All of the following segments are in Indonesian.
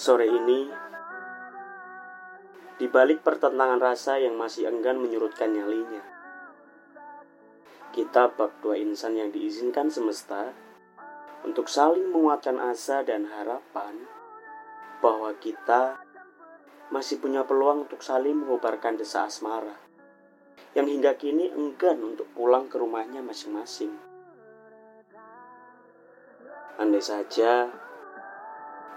Sore ini, di balik pertentangan rasa yang masih enggan menyurutkan nyalinya, kita bak dua insan yang diizinkan semesta untuk saling menguatkan asa dan harapan bahwa kita masih punya peluang untuk saling mengobarkan desa asmara yang hingga kini enggan untuk pulang ke rumahnya masing-masing. Andai saja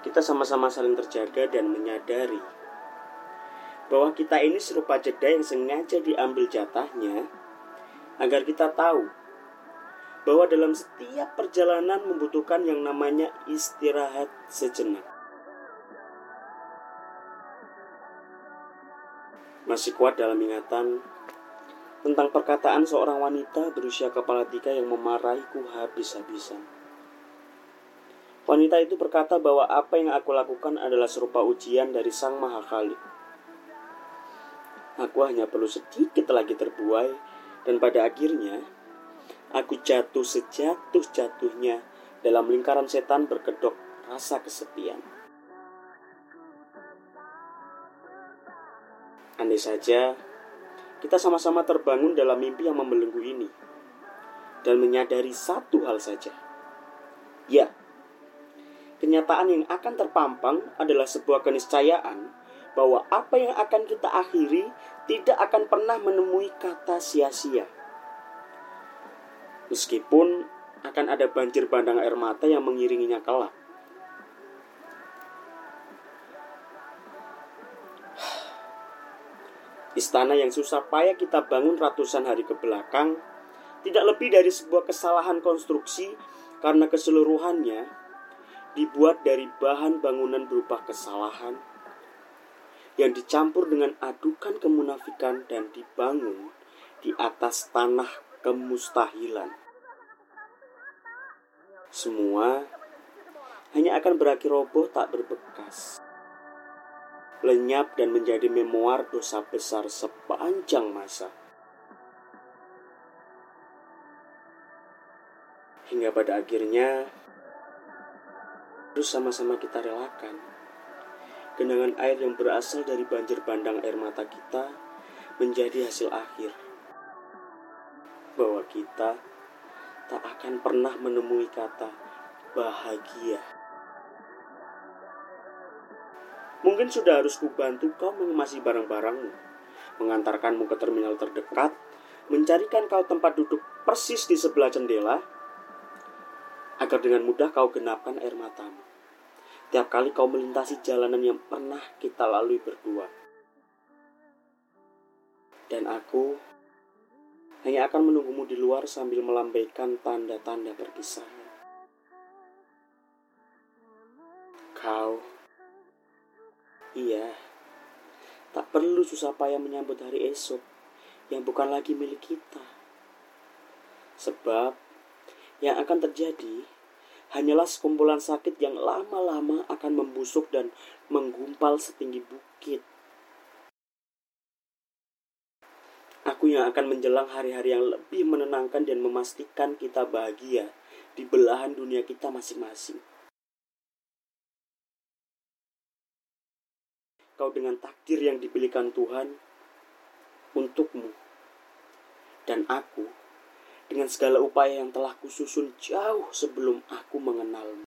kita sama-sama saling terjaga dan menyadari bahwa kita ini serupa jeda yang sengaja diambil jatahnya agar kita tahu bahwa dalam setiap perjalanan membutuhkan yang namanya istirahat sejenak. Masih kuat dalam ingatan tentang perkataan seorang wanita berusia kepala tiga yang memarahiku habis-habisan. Wanita itu berkata bahwa apa yang aku lakukan adalah serupa ujian dari Sang Maha Khalik. Aku hanya perlu sedikit lagi terbuai dan pada akhirnya aku jatuh sejatuh-jatuhnya dalam lingkaran setan berkedok rasa kesepian. Andai saja kita sama-sama terbangun dalam mimpi yang membelenggu ini dan menyadari satu hal saja. Ya, kenyataan yang akan terpampang adalah sebuah keniscayaan bahwa apa yang akan kita akhiri tidak akan pernah menemui kata sia-sia. Meskipun akan ada banjir bandang air mata yang mengiringinya kelak. Istana yang susah payah kita bangun ratusan hari ke belakang tidak lebih dari sebuah kesalahan konstruksi karena keseluruhannya dibuat dari bahan bangunan berupa kesalahan yang dicampur dengan adukan kemunafikan dan dibangun di atas tanah kemustahilan. Semua hanya akan berakhir roboh tak berbekas. Lenyap dan menjadi memoir dosa besar sepanjang masa. Hingga pada akhirnya harus sama-sama kita relakan. Genangan air yang berasal dari banjir bandang air mata kita menjadi hasil akhir. Bahwa kita tak akan pernah menemui kata bahagia. Mungkin sudah harus kubantu kau mengemasi barang-barangmu, mengantarkanmu ke terminal terdekat, mencarikan kau tempat duduk persis di sebelah jendela, agar dengan mudah kau genapkan air matamu. Tiap kali kau melintasi jalanan yang pernah kita lalui berdua. Dan aku hanya akan menunggumu di luar sambil melambaikan tanda-tanda perpisahan. Kau, iya, tak perlu susah payah menyambut hari esok yang bukan lagi milik kita. Sebab yang akan terjadi hanyalah sekumpulan sakit yang lama-lama akan membusuk dan menggumpal setinggi bukit. Aku yang akan menjelang hari-hari yang lebih menenangkan dan memastikan kita bahagia di belahan dunia kita masing-masing. engkau dengan takdir yang dipilihkan Tuhan untukmu. Dan aku dengan segala upaya yang telah kususun jauh sebelum aku mengenalmu.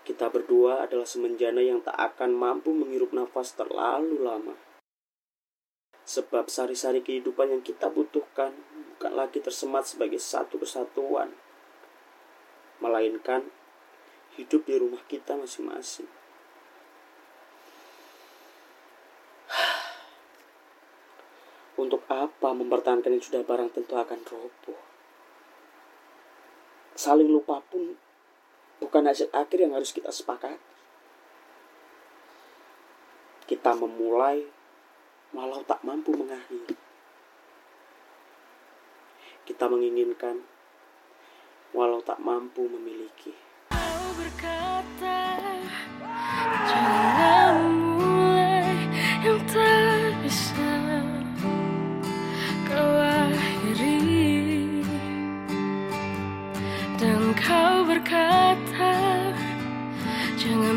Kita berdua adalah semenjana yang tak akan mampu menghirup nafas terlalu lama. Sebab sari-sari kehidupan yang kita butuhkan bukan lagi tersemat sebagai satu kesatuan, melainkan hidup di rumah kita masing-masing. Untuk apa mempertahankan yang sudah barang tentu akan roboh? Saling lupa pun bukan hasil akhir yang harus kita sepakati. Kita memulai walau tak mampu mengakhiri. Kita menginginkan walau tak mampu memiliki. Jangan mulai yang tak berkata Jangan